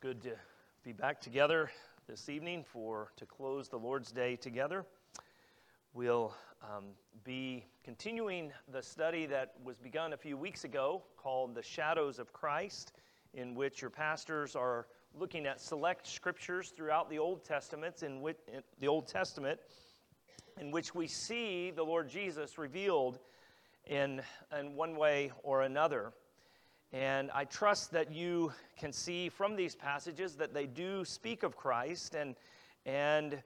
good to be back together this evening for to close the Lord's Day together. We'll um, be continuing the study that was begun a few weeks ago called The Shadows of Christ, in which your pastors are looking at select scriptures throughout the Old Testament, in, which, in the Old Testament, in which we see the Lord Jesus revealed in, in one way or another. And I trust that you can see from these passages that they do speak of Christ. And, and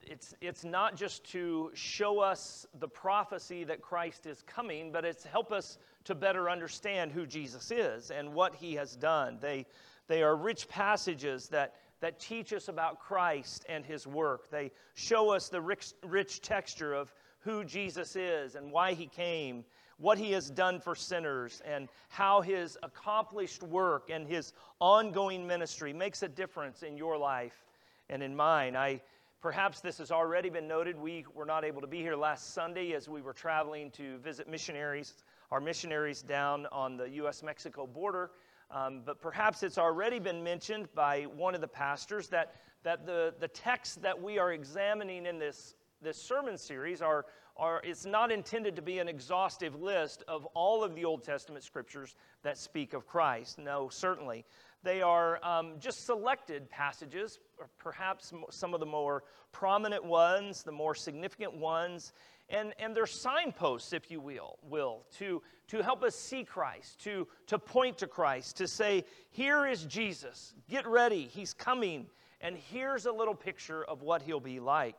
it's, it's not just to show us the prophecy that Christ is coming, but it's help us to better understand who Jesus is and what he has done. They, they are rich passages that, that teach us about Christ and his work. They show us the rich, rich texture of who Jesus is and why he came what he has done for sinners and how his accomplished work and his ongoing ministry makes a difference in your life and in mine. I perhaps this has already been noted. We were not able to be here last Sunday as we were traveling to visit missionaries, our missionaries down on the U.S. Mexico border. Um, but perhaps it's already been mentioned by one of the pastors that, that the, the texts that we are examining in this, this sermon series are are, it's not intended to be an exhaustive list of all of the Old Testament scriptures that speak of Christ. No, certainly. They are um, just selected passages, perhaps some of the more prominent ones, the more significant ones, and, and they're signposts, if you will, will to, to help us see Christ, to, to point to Christ, to say, here is Jesus, get ready, he's coming, and here's a little picture of what he'll be like.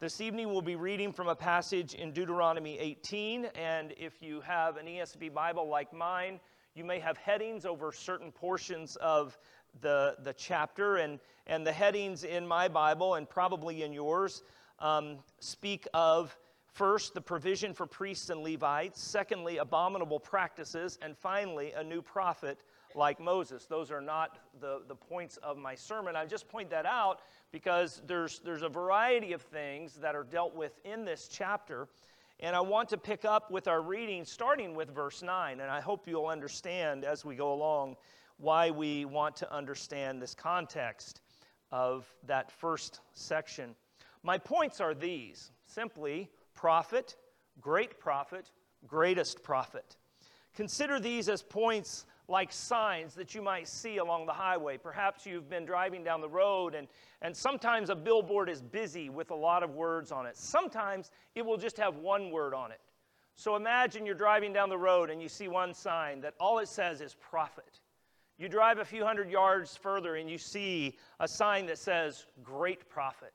This evening we'll be reading from a passage in Deuteronomy 18, and if you have an ESV Bible like mine, you may have headings over certain portions of the, the chapter, and, and the headings in my Bible and probably in yours um, speak of first the provision for priests and Levites, secondly, abominable practices, and finally, a new prophet like Moses. Those are not the, the points of my sermon. I just point that out because there's, there's a variety of things that are dealt with in this chapter. And I want to pick up with our reading, starting with verse 9. And I hope you'll understand as we go along why we want to understand this context of that first section. My points are these simply prophet, great prophet, greatest prophet. Consider these as points like signs that you might see along the highway. Perhaps you've been driving down the road, and, and sometimes a billboard is busy with a lot of words on it. Sometimes it will just have one word on it. So imagine you're driving down the road and you see one sign that all it says is prophet. You drive a few hundred yards further and you see a sign that says great prophet.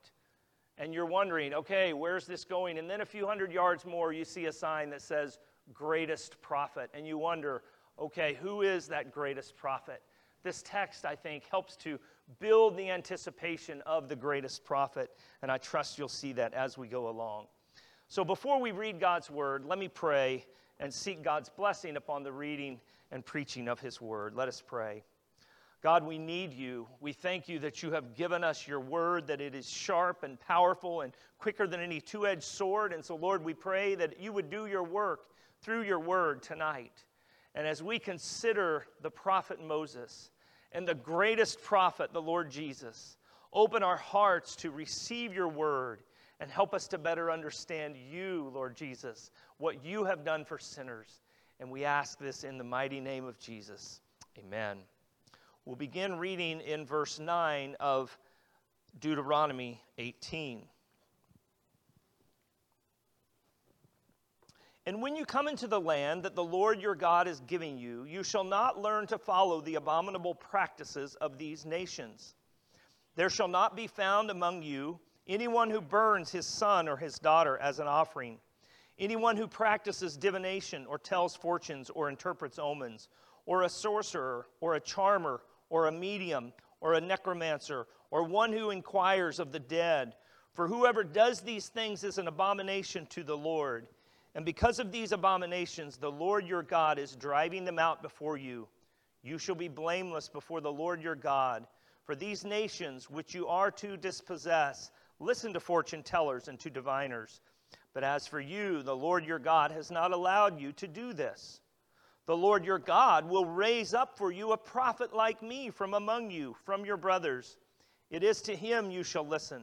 And you're wondering, okay, where's this going? And then a few hundred yards more, you see a sign that says greatest prophet. And you wonder, okay, who is that greatest prophet? This text, I think, helps to build the anticipation of the greatest prophet, and I trust you'll see that as we go along. So before we read God's word, let me pray and seek God's blessing upon the reading and preaching of his word. Let us pray. God, we need you. We thank you that you have given us your word, that it is sharp and powerful and quicker than any two edged sword. And so, Lord, we pray that you would do your work through your word tonight. And as we consider the prophet Moses and the greatest prophet, the Lord Jesus, open our hearts to receive your word and help us to better understand you, Lord Jesus, what you have done for sinners. And we ask this in the mighty name of Jesus. Amen. We'll begin reading in verse 9 of Deuteronomy 18. And when you come into the land that the Lord your God is giving you, you shall not learn to follow the abominable practices of these nations. There shall not be found among you anyone who burns his son or his daughter as an offering, anyone who practices divination or tells fortunes or interprets omens, or a sorcerer or a charmer or a medium or a necromancer or one who inquires of the dead. For whoever does these things is an abomination to the Lord and because of these abominations, the Lord your God is driving them out before you. You shall be blameless before the Lord your God. For these nations which you are to dispossess, listen to fortune tellers and to diviners. But as for you, the Lord your God has not allowed you to do this. The Lord your God will raise up for you a prophet like me from among you, from your brothers. It is to him you shall listen.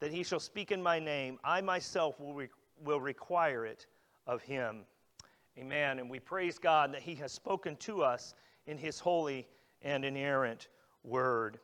that he shall speak in my name, I myself will, re- will require it of him. Amen. And we praise God that he has spoken to us in his holy and inerrant word.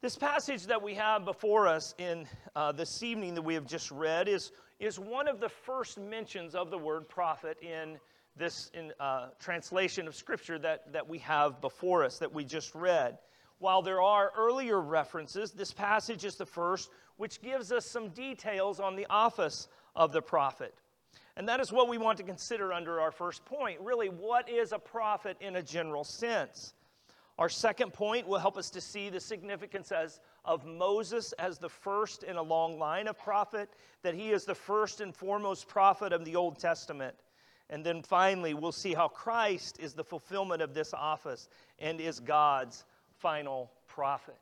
This passage that we have before us in uh, this evening that we have just read is, is one of the first mentions of the word prophet in this in, uh, translation of Scripture that, that we have before us, that we just read. While there are earlier references, this passage is the first which gives us some details on the office of the prophet. And that is what we want to consider under our first point. Really, what is a prophet in a general sense? Our second point will help us to see the significance as, of Moses as the first in a long line of prophet, that he is the first and foremost prophet of the Old Testament. And then finally, we'll see how Christ is the fulfillment of this office and is God's final prophet.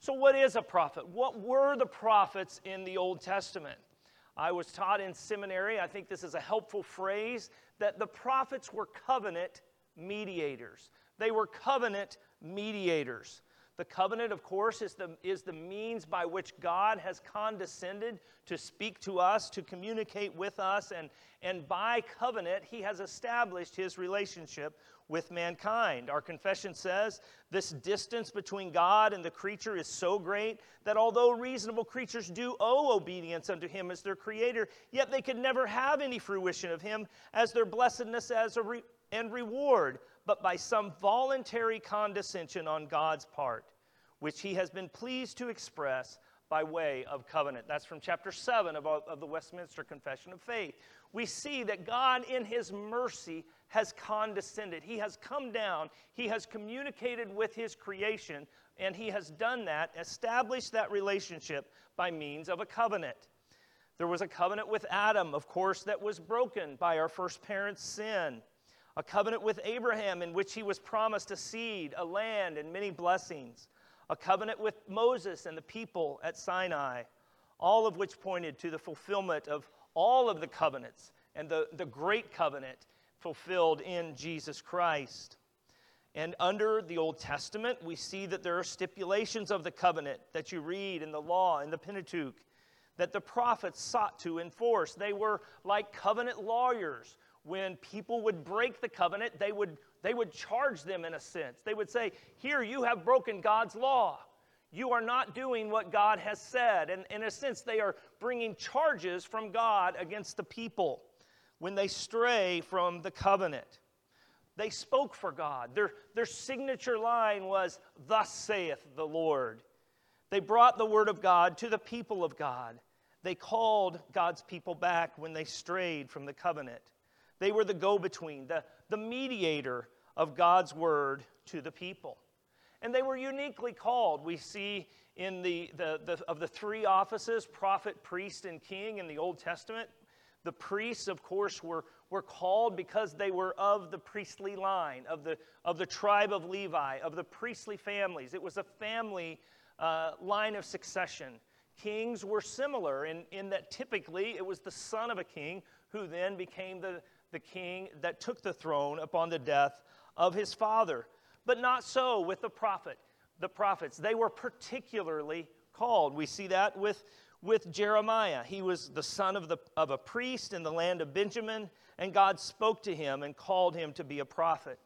So, what is a prophet? What were the prophets in the Old Testament? I was taught in seminary, I think this is a helpful phrase, that the prophets were covenant mediators. They were covenant mediators. The covenant, of course, is the, is the means by which God has condescended to speak to us, to communicate with us, and, and by covenant, He has established His relationship with mankind. Our confession says this distance between God and the creature is so great that although reasonable creatures do owe obedience unto Him as their Creator, yet they could never have any fruition of Him as their blessedness as a re- and reward, but by some voluntary condescension on God's part, which He has been pleased to express by way of covenant. That's from chapter 7 of, of the Westminster Confession of Faith. We see that God, in His mercy, has condescended. He has come down, He has communicated with His creation, and He has done that, established that relationship by means of a covenant. There was a covenant with Adam, of course, that was broken by our first parent's sin. A covenant with Abraham in which he was promised a seed, a land, and many blessings. A covenant with Moses and the people at Sinai, all of which pointed to the fulfillment of all of the covenants and the, the great covenant fulfilled in Jesus Christ. And under the Old Testament, we see that there are stipulations of the covenant that you read in the law, in the Pentateuch, that the prophets sought to enforce. They were like covenant lawyers. When people would break the covenant, they would, they would charge them in a sense. They would say, Here, you have broken God's law. You are not doing what God has said. And in a sense, they are bringing charges from God against the people when they stray from the covenant. They spoke for God. Their, their signature line was, Thus saith the Lord. They brought the word of God to the people of God. They called God's people back when they strayed from the covenant. They were the go between, the, the mediator of God's word to the people. And they were uniquely called. We see in the, the, the, of the three offices prophet, priest, and king in the Old Testament the priests, of course, were, were called because they were of the priestly line, of the, of the tribe of Levi, of the priestly families. It was a family uh, line of succession. Kings were similar in, in that typically it was the son of a king who then became the, the king that took the throne upon the death of his father. But not so with the prophet. The prophets, they were particularly called. We see that with with Jeremiah. He was the son of, the, of a priest in the land of Benjamin, and God spoke to him and called him to be a prophet.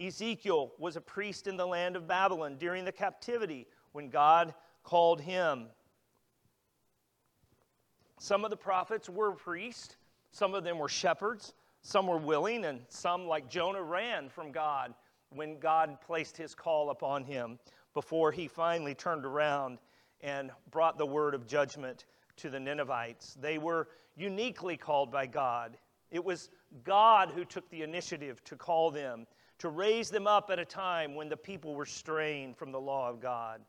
Ezekiel was a priest in the land of Babylon during the captivity when God called him. Some of the prophets were priests, some of them were shepherds, some were willing, and some, like Jonah, ran from God when God placed his call upon him before he finally turned around and brought the word of judgment to the Ninevites. They were uniquely called by God. It was God who took the initiative to call them to raise them up at a time when the people were straying from the law of God.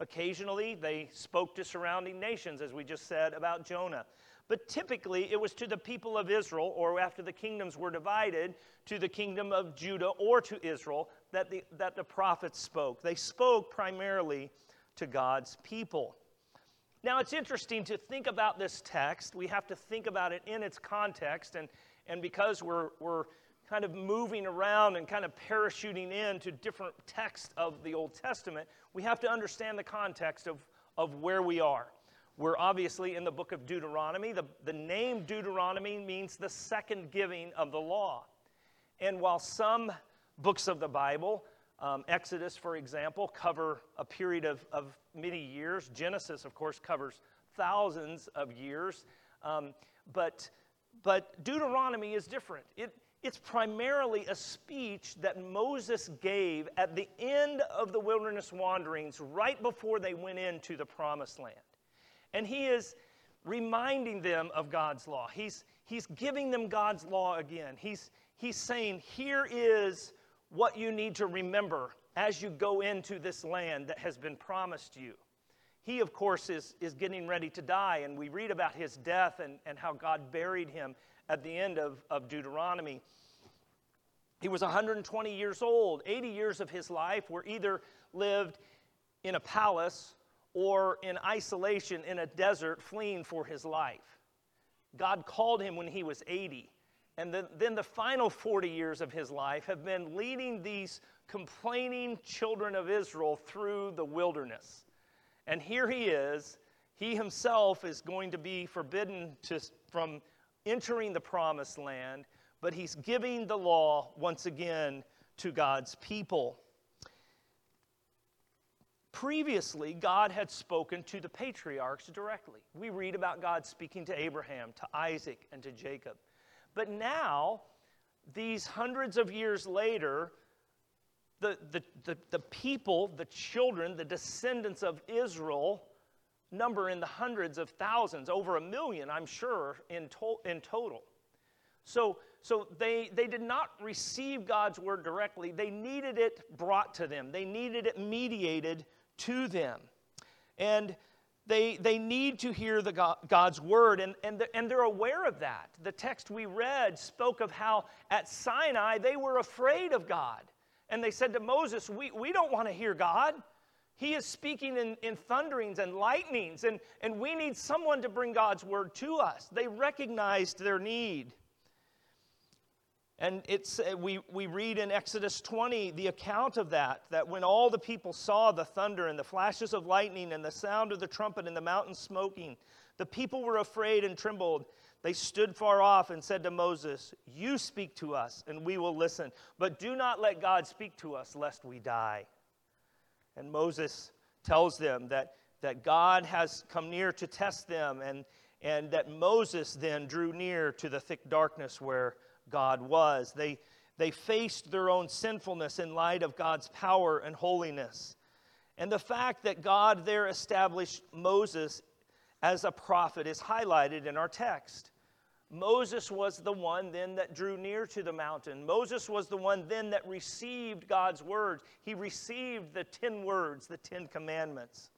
Occasionally, they spoke to surrounding nations, as we just said about Jonah. But typically, it was to the people of Israel, or after the kingdoms were divided, to the kingdom of Judah or to Israel, that the, that the prophets spoke. They spoke primarily to God's people. Now, it's interesting to think about this text. We have to think about it in its context. And, and because we're, we're kind of moving around and kind of parachuting into different texts of the Old Testament, we have to understand the context of, of where we are. We're obviously in the book of Deuteronomy. The, the name Deuteronomy means the second giving of the law. And while some books of the Bible, um, Exodus, for example, cover a period of, of many years, Genesis, of course, covers thousands of years. Um, but, but Deuteronomy is different. It, it's primarily a speech that Moses gave at the end of the wilderness wanderings, right before they went into the promised land. And he is reminding them of God's law. He's, he's giving them God's law again. He's, he's saying, Here is what you need to remember as you go into this land that has been promised you. He, of course, is, is getting ready to die, and we read about his death and, and how God buried him at the end of, of Deuteronomy. He was 120 years old. 80 years of his life were either lived in a palace or in isolation in a desert fleeing for his life. God called him when he was 80. And then, the final 40 years of his life have been leading these complaining children of Israel through the wilderness. And here he is. He himself is going to be forbidden to, from entering the promised land, but he's giving the law once again to God's people. Previously, God had spoken to the patriarchs directly. We read about God speaking to Abraham, to Isaac, and to Jacob. But now, these hundreds of years later, the, the, the, the, people, the children, the descendants of Israel number in the hundreds of thousands, over a million, I'm sure, in, to- in total. So, so they, they did not receive God's word directly. They needed it brought to them, they needed it mediated to them. And they, they need to hear the God, God's word, and, and, the, and they're aware of that. The text we read spoke of how at Sinai they were afraid of God. And they said to Moses, We, we don't want to hear God. He is speaking in, in thunderings and lightnings, and, and we need someone to bring God's word to us. They recognized their need. And it's, uh, we, we read in Exodus 20 the account of that, that when all the people saw the thunder and the flashes of lightning and the sound of the trumpet and the mountain smoking, the people were afraid and trembled. They stood far off and said to Moses, You speak to us, and we will listen. But do not let God speak to us, lest we die. And Moses tells them that, that God has come near to test them, and, and that Moses then drew near to the thick darkness where God was. They, they faced their own sinfulness in light of God's power and holiness. And the fact that God there established Moses as a prophet is highlighted in our text. Moses was the one then that drew near to the mountain. Moses was the one then that received God's words. He received the 10 words, the 10 commandments.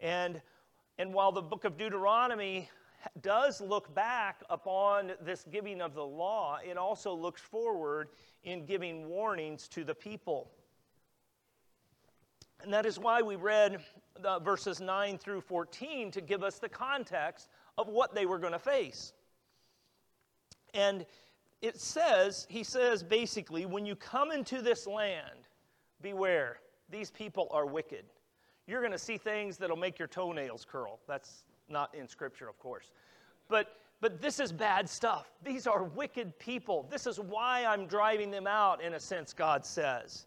And, and while the book of Deuteronomy does look back upon this giving of the law, it also looks forward in giving warnings to the people. And that is why we read verses 9 through 14 to give us the context of what they were going to face. And it says, he says basically, when you come into this land, beware, these people are wicked. You're going to see things that'll make your toenails curl. That's not in Scripture, of course. But, but this is bad stuff. These are wicked people. This is why I'm driving them out, in a sense, God says.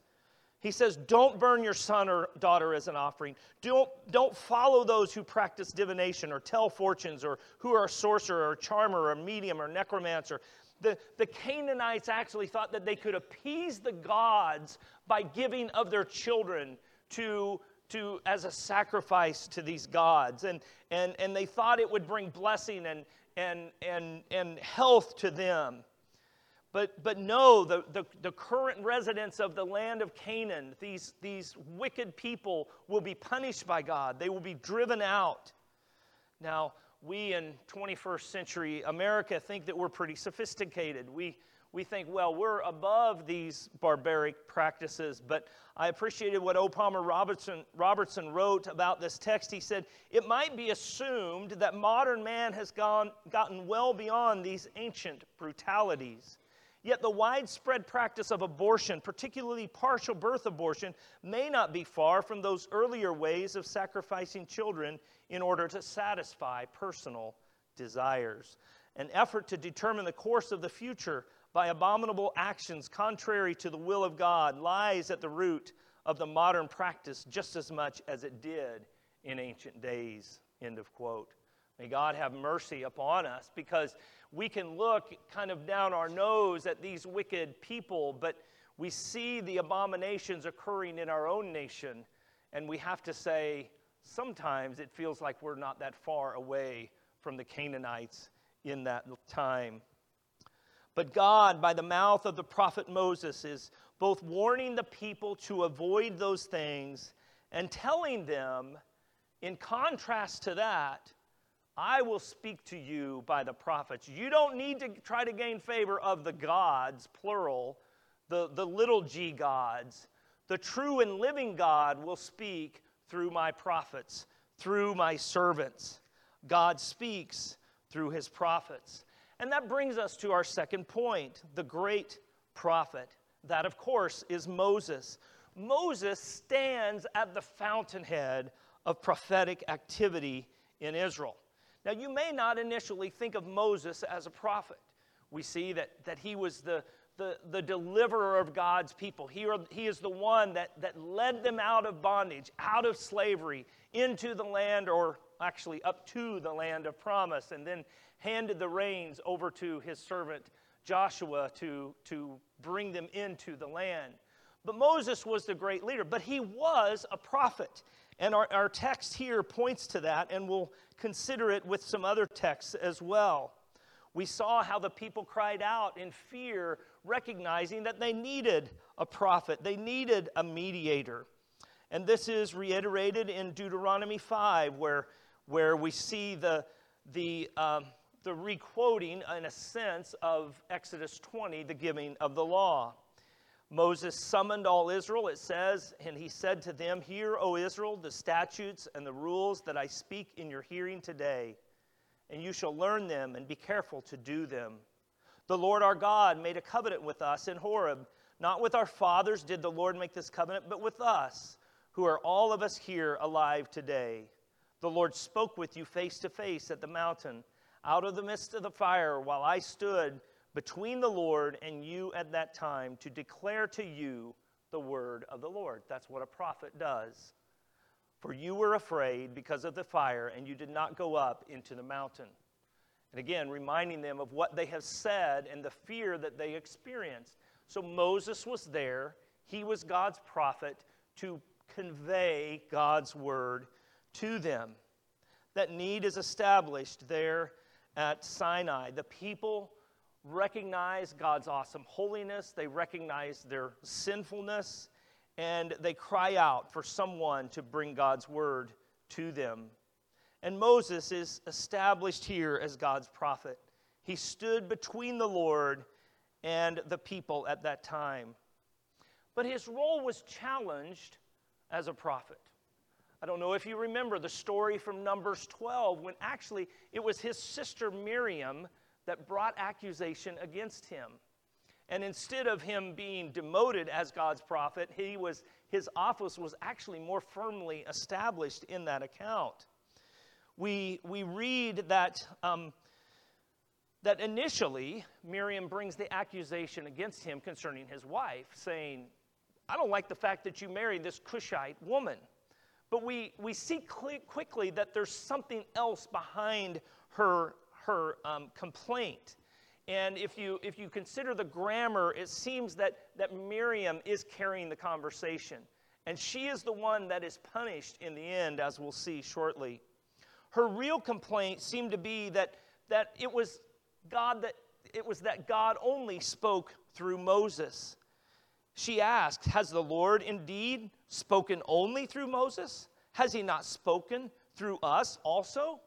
He says, Don't burn your son or daughter as an offering. Don't, don't follow those who practice divination or tell fortunes or who are a sorcerer or charmer or medium or necromancer. The, the Canaanites actually thought that they could appease the gods by giving of their children to to, as a sacrifice to these gods. And, and, and they thought it would bring blessing and, and, and, and health to them. But, but no, the, the, the current residents of the land of Canaan, these, these wicked people, will be punished by God. They will be driven out. Now, we in 21st century America think that we're pretty sophisticated. We, we think, well, we're above these barbaric practices. But I appreciated what O. Palmer Robertson, Robertson wrote about this text. He said, It might be assumed that modern man has gone, gotten well beyond these ancient brutalities. Yet the widespread practice of abortion, particularly partial birth abortion, may not be far from those earlier ways of sacrificing children in order to satisfy personal desires. An effort to determine the course of the future by abominable actions contrary to the will of God lies at the root of the modern practice just as much as it did in ancient days. End of quote. May God have mercy upon us because we can look kind of down our nose at these wicked people, but we see the abominations occurring in our own nation, and we have to say, sometimes it feels like we're not that far away from the Canaanites in that time. But God, by the mouth of the prophet Moses, is both warning the people to avoid those things and telling them, in contrast to that, I will speak to you by the prophets. You don't need to try to gain favor of the gods, plural, the, the little g gods. The true and living God will speak through my prophets, through my servants. God speaks through his prophets. And that brings us to our second point the great prophet. That, of course, is Moses. Moses stands at the fountainhead of prophetic activity in Israel. Now, you may not initially think of Moses as a prophet. We see that, that he was the, the, the deliverer of God's people. He, are, he is the one that, that led them out of bondage, out of slavery, into the land, or actually up to the land of promise, and then handed the reins over to his servant Joshua to, to bring them into the land. But Moses was the great leader, but he was a prophet. And our, our text here points to that, and we'll consider it with some other texts as well. We saw how the people cried out in fear, recognizing that they needed a prophet, they needed a mediator. And this is reiterated in Deuteronomy 5, where, where we see the, the, um, the requoting, in a sense, of Exodus 20, the giving of the law. Moses summoned all Israel, it says, and he said to them, Hear, O Israel, the statutes and the rules that I speak in your hearing today, and you shall learn them and be careful to do them. The Lord our God made a covenant with us in Horeb. Not with our fathers did the Lord make this covenant, but with us, who are all of us here alive today. The Lord spoke with you face to face at the mountain, out of the midst of the fire, while I stood between the Lord and you at that time to declare to you the word of the Lord. That's what a prophet does. For you were afraid because of the fire, and you did not go up into the mountain. And again, reminding them of what they have said and the fear that they experienced. So Moses was there, he was God's prophet to convey God's word to them. That need is established there at Sinai. The people recognize God's awesome holiness, they recognize their sinfulness, and they cry out for someone to bring God's word to them. And Moses is established here as God's prophet. He stood between the Lord and the people at that time. But his role was challenged as a prophet. I don't know if you remember the story from Numbers 12 when actually it was his sister Miriam that brought accusation against him. And instead of him being demoted as God's prophet, he was, his office was actually more firmly established in that account. We, we read that, um, that initially Miriam brings the accusation against him concerning his wife, saying, I don't like the fact that you married this Cushite woman. But we, we see quickly that there's something else behind her her um, complaint. And if you, if you consider the grammar, it seems that, that Miriam is carrying the conversation. And she is the one that is punished in the end, as we'll see shortly. Her real complaint seemed to be that, that it was God that it was that God only spoke through Moses. She asked, Has the Lord indeed spoken only through Moses? Has he not spoken through us also?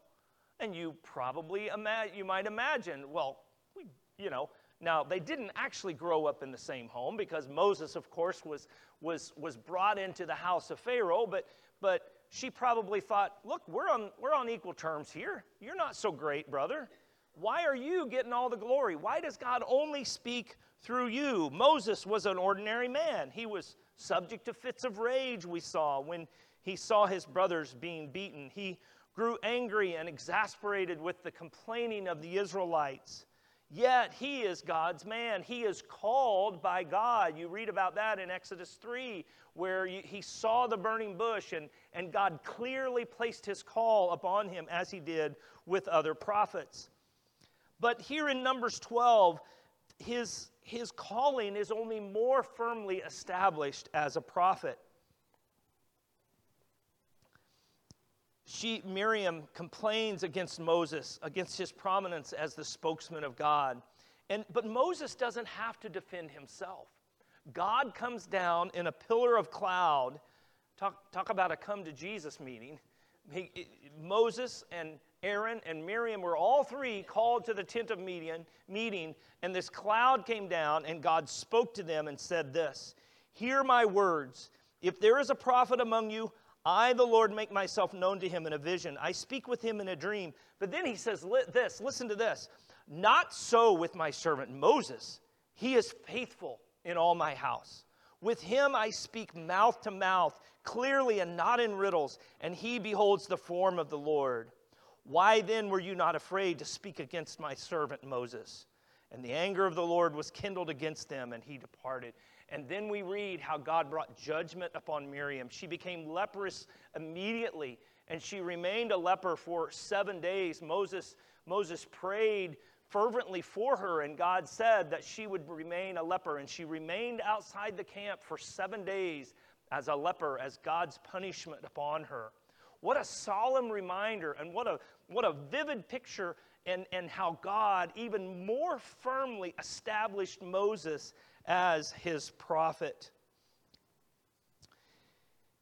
And you probably ima- you might imagine, well, we, you know, now they didn't actually grow up in the same home because Moses, of course, was was was brought into the house of Pharaoh, but but she probably thought, look, we're on we're on equal terms here. You're not so great, brother. Why are you getting all the glory? Why does God only speak through you? Moses was an ordinary man. He was subject to fits of rage, we saw, when he saw his brothers being beaten. He grew angry and exasperated with the complaining of the Israelites. Yet he is God's man. He is called by God. You read about that in Exodus 3, where he saw the burning bush, and, and God clearly placed his call upon him as he did with other prophets. But here in Numbers 12, his, his calling is only more firmly established as a prophet. she, Miriam complains against Moses, against his prominence as the spokesman of God. And, but Moses doesn't have to defend himself. God comes down in a pillar of cloud. Talk, talk about a come to Jesus meeting. He, Moses and Aaron and Miriam were all three called to the tent of meeting, and this cloud came down, and God spoke to them and said this Hear my words. If there is a prophet among you, I, the Lord, make myself known to him in a vision. I speak with him in a dream. But then he says this listen to this. Not so with my servant Moses. He is faithful in all my house. With him I speak mouth to mouth, clearly and not in riddles, and he beholds the form of the Lord. Why then were you not afraid to speak against my servant Moses? And the anger of the Lord was kindled against them, and he departed. And then we read how God brought judgment upon Miriam. She became leprous immediately, and she remained a leper for seven days. Moses, Moses prayed fervently for her, and God said that she would remain a leper. And she remained outside the camp for seven days as a leper, as God's punishment upon her. What a solemn reminder, and what a, what a vivid picture, and, and how God even more firmly established Moses as his prophet.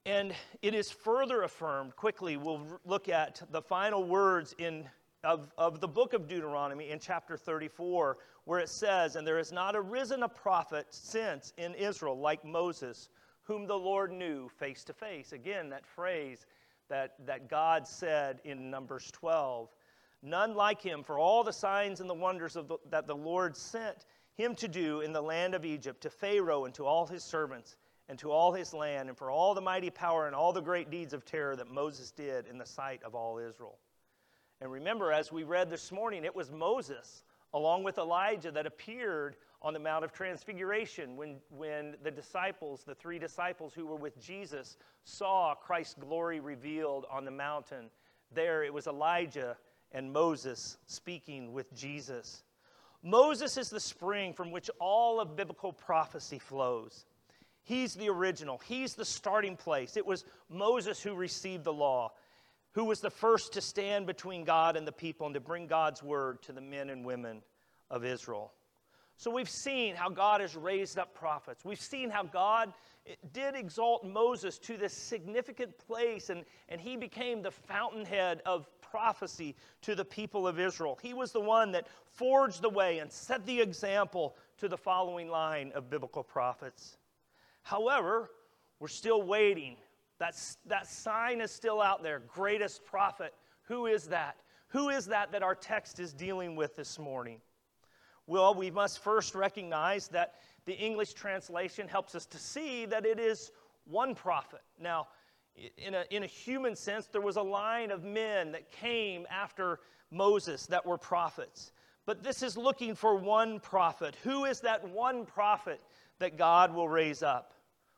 And it is further affirmed, quickly, we'll look at the final words in, of, of the book of Deuteronomy in chapter 34, where it says, And there has not arisen a prophet since in Israel like Moses, whom the Lord knew face to face. Again, that phrase that, that God said in Numbers 12. None like him for all the signs and the wonders the, that the Lord sent him to do in the land of Egypt, to Pharaoh and to all his servants, and to all his land, and for all the mighty power and all the great deeds of terror that Moses did in the sight of all Israel. And remember, as we read this morning, it was Moses, along with Elijah, that appeared on the Mount of Transfiguration when, when the disciples, the three disciples who were with Jesus, saw Christ's glory revealed on the mountain. There it was Elijah and Moses speaking with Jesus. Moses is the spring from which all of biblical prophecy flows. He's the original, he's the starting place. It was Moses who received the law, who was the first to stand between God and the people and to bring God's word to the men and women of Israel. So we've seen how God has raised up prophets. We've seen how God eh, did exalt Moses to this significant place, and, and he became the fountainhead of prophecy to the people of Israel. He was the one that forged the way and set the example to the following line of biblical prophets. However, we're still waiting. That's, that sign is still out there greatest prophet. Who is that? Who is that that our text is dealing with this morning? Well, we must first recognize that the English translation helps us to see that it is one prophet. Now, in a, in a human sense, there was a line of men that came after Moses that were prophets. But this is looking for one prophet. Who is that one prophet that God will raise up?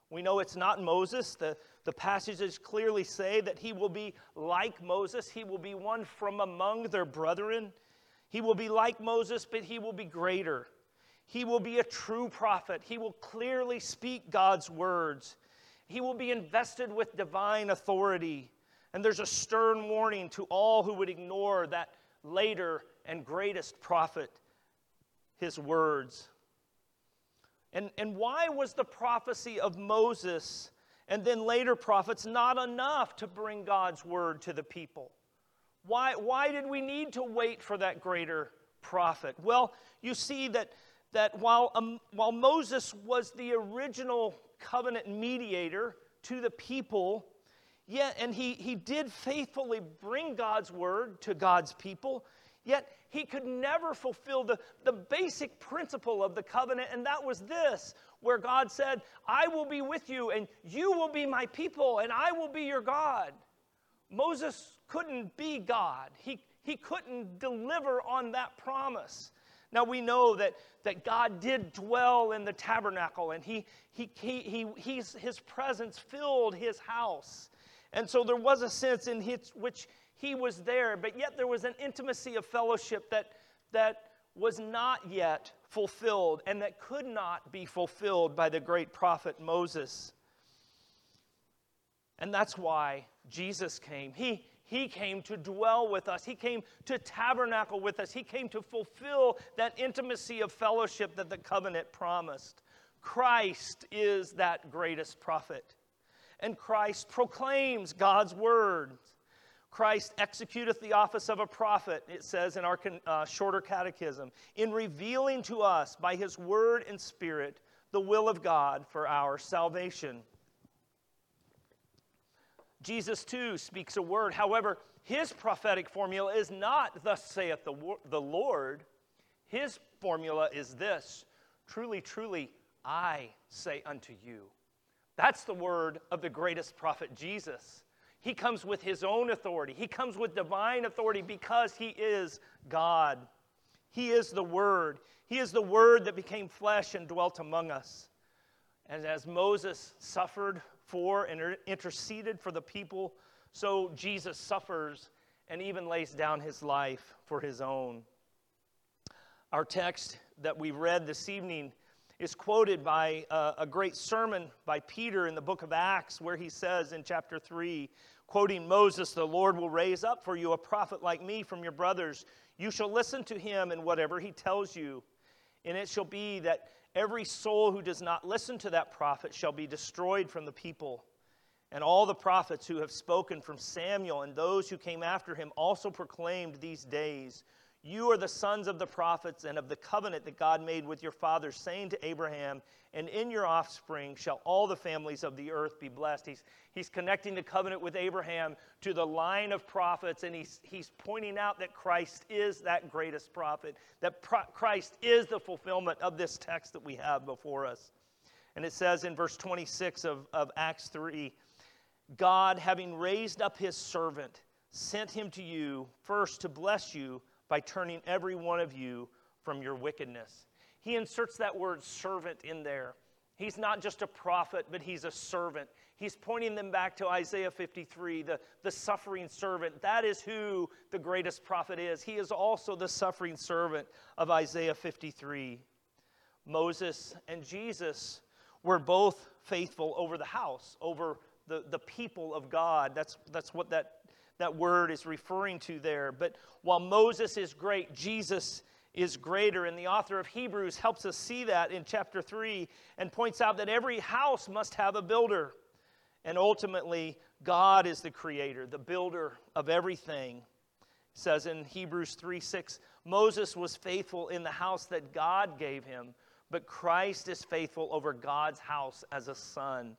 We know it's not Moses. The, the passages clearly say that he will be like Moses, he will be one from among their brethren. He will be like Moses, but he will be greater. He will be a true prophet. He will clearly speak God's words. He will be invested with divine authority. And there's a stern warning to all who would ignore that later and greatest prophet his words. And, and why was the prophecy of Moses and then later prophets not enough to bring God's word to the people? Why, why did we need to wait for that greater prophet? Well, you see that, that while, um, while Moses was the original covenant mediator to the people, yet, and he, he did faithfully bring God's word to God's people, yet he could never fulfill the, the basic principle of the covenant, and that was this where God said, I will be with you, and you will be my people, and I will be your God. Moses couldn't be God. He, he couldn't deliver on that promise. Now we know that, that God did dwell in the tabernacle and he, he, he, he, his presence filled his house. And so there was a sense in which he was there, but yet there was an intimacy of fellowship that, that was not yet fulfilled and that could not be fulfilled by the great prophet Moses. And that's why Jesus came. He, he came to dwell with us. He came to tabernacle with us. He came to fulfill that intimacy of fellowship that the covenant promised. Christ is that greatest prophet. And Christ proclaims God's word. Christ executeth the office of a prophet, it says in our uh, shorter catechism, in revealing to us by his word and spirit the will of God for our salvation. Jesus too speaks a word. However, his prophetic formula is not, Thus saith the, the Lord. His formula is this Truly, truly, I say unto you. That's the word of the greatest prophet, Jesus. He comes with his own authority, he comes with divine authority because he is God. He is the Word. He is the Word that became flesh and dwelt among us. And as Moses suffered for and interceded for the people, so Jesus suffers and even lays down his life for his own. Our text that we read this evening is quoted by a, a great sermon by Peter in the book of Acts, where he says in chapter 3, quoting Moses, The Lord will raise up for you a prophet like me from your brothers. You shall listen to him in whatever he tells you. And it shall be that Every soul who does not listen to that prophet shall be destroyed from the people. And all the prophets who have spoken from Samuel and those who came after him also proclaimed these days you are the sons of the prophets and of the covenant that God made with your fathers, saying to Abraham, And in your offspring shall all the families of the earth be blessed. He's, he's connecting the covenant with Abraham to the line of prophets, and he's, he's pointing out that Christ is that greatest prophet, that pro- Christ is the fulfillment of this text that we have before us. And it says in verse 26 of, of Acts 3 God, having raised up his servant, sent him to you first to bless you by turning every one of you from your wickedness. He inserts that word servant in there. He's not just a prophet, but he's a servant. He's pointing them back to Isaiah 53, the, the suffering servant. That is who the greatest prophet is. He is also the suffering servant of Isaiah 53. Moses and Jesus were both faithful over the house, over the, the people of God. That's, that's what that that word is referring to there. But while Moses is great, Jesus is greater. And the author of Hebrews helps us see that in chapter 3 and points out that every house must have a builder. And ultimately, God is the creator, the builder of everything. It says in Hebrews 3 6, Moses was faithful in the house that God gave him, but Christ is faithful over God's house as a son.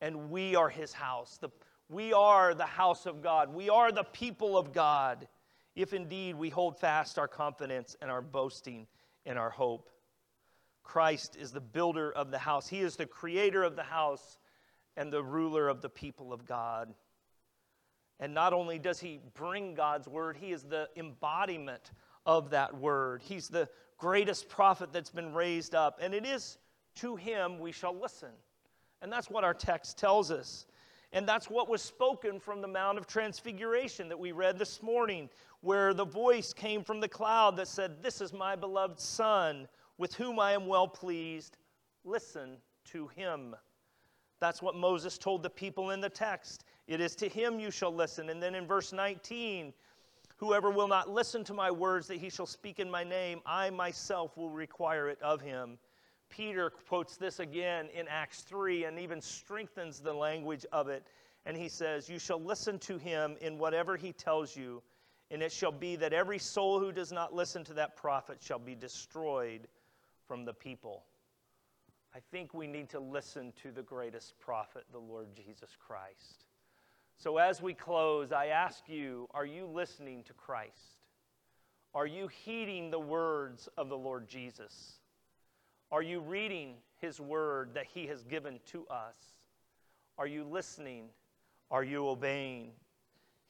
And we are his house. The, we are the house of God. We are the people of God, if indeed we hold fast our confidence and our boasting and our hope. Christ is the builder of the house, He is the creator of the house and the ruler of the people of God. And not only does He bring God's word, He is the embodiment of that word. He's the greatest prophet that's been raised up. And it is to Him we shall listen. And that's what our text tells us. And that's what was spoken from the Mount of Transfiguration that we read this morning, where the voice came from the cloud that said, This is my beloved Son, with whom I am well pleased. Listen to him. That's what Moses told the people in the text. It is to him you shall listen. And then in verse 19, Whoever will not listen to my words that he shall speak in my name, I myself will require it of him. Peter quotes this again in Acts 3 and even strengthens the language of it. And he says, You shall listen to him in whatever he tells you, and it shall be that every soul who does not listen to that prophet shall be destroyed from the people. I think we need to listen to the greatest prophet, the Lord Jesus Christ. So, as we close, I ask you are you listening to Christ? Are you heeding the words of the Lord Jesus? Are you reading his word that he has given to us? Are you listening? Are you obeying?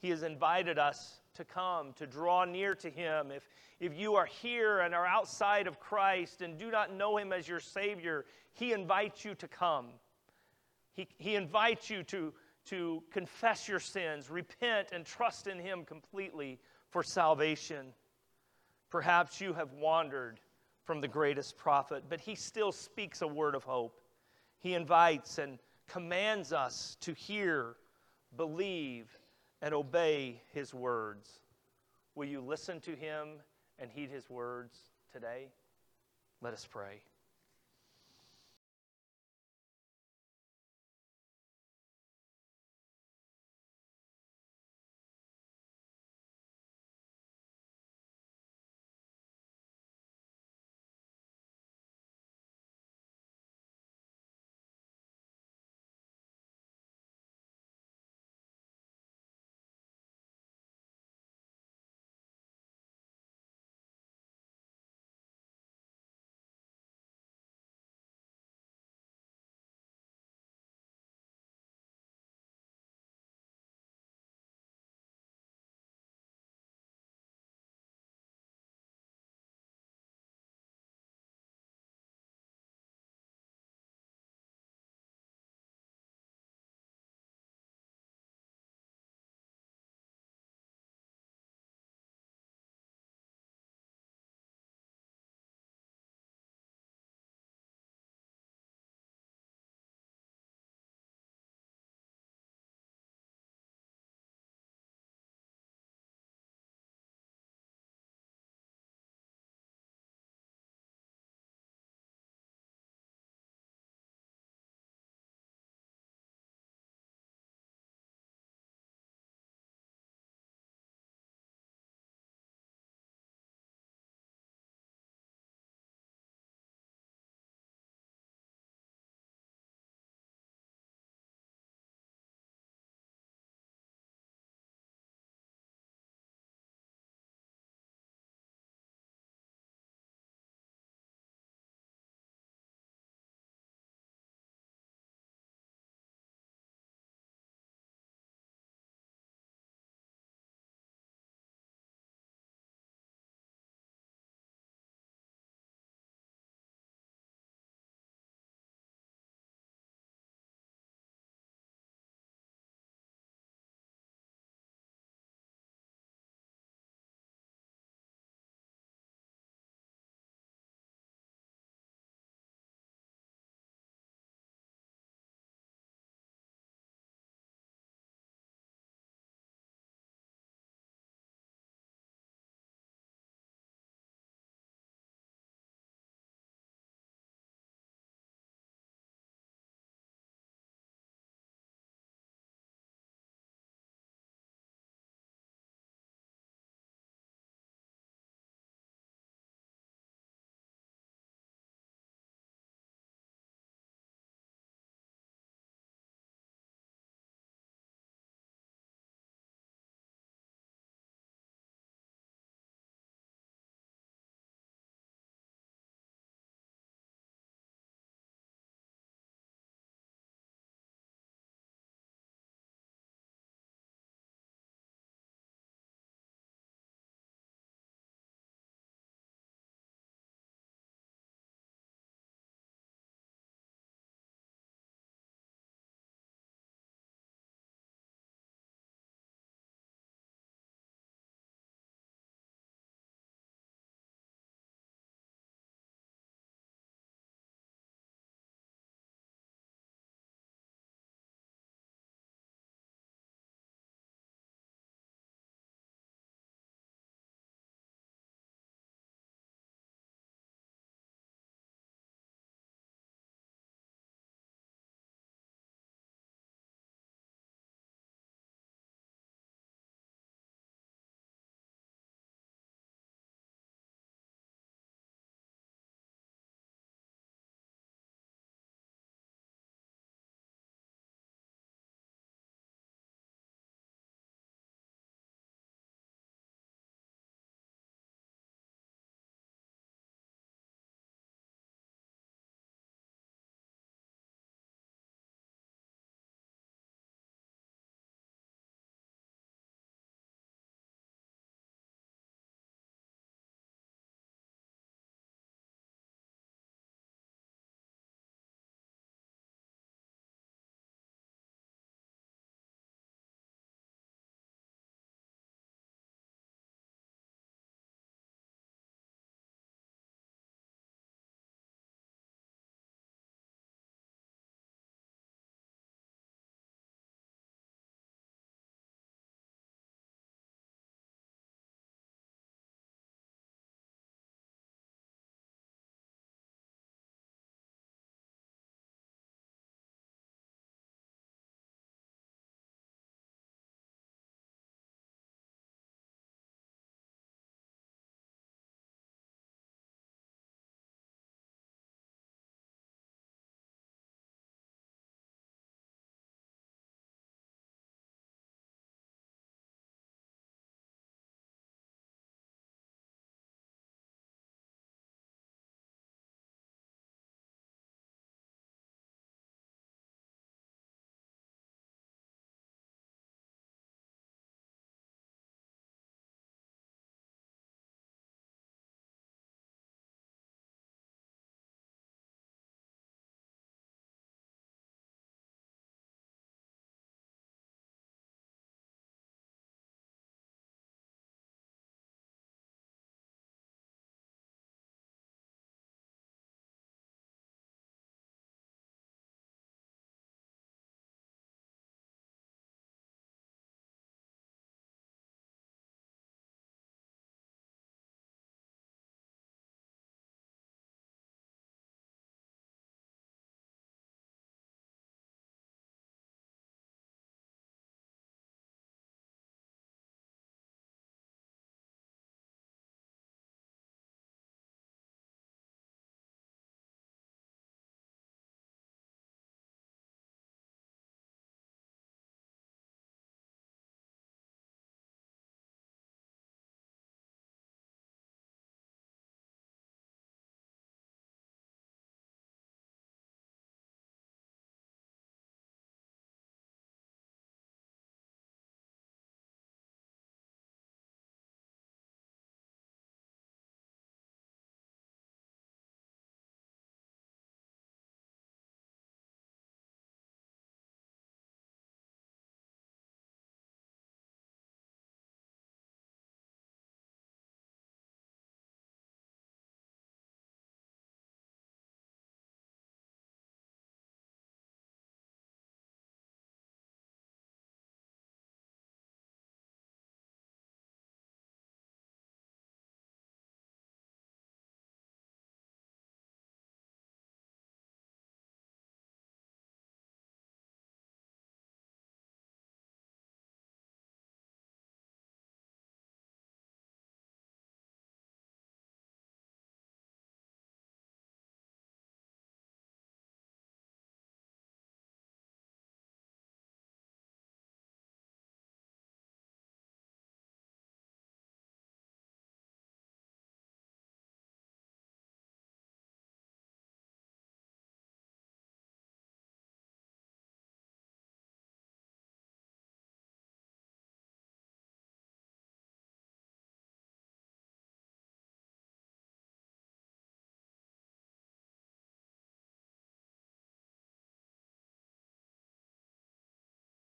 He has invited us to come, to draw near to him. If, if you are here and are outside of Christ and do not know him as your Savior, he invites you to come. He, he invites you to, to confess your sins, repent, and trust in him completely for salvation. Perhaps you have wandered from the greatest prophet, but he still speaks a word of hope. He invites and commands us to hear, believe, and obey his words. Will you listen to him and heed his words today? Let us pray.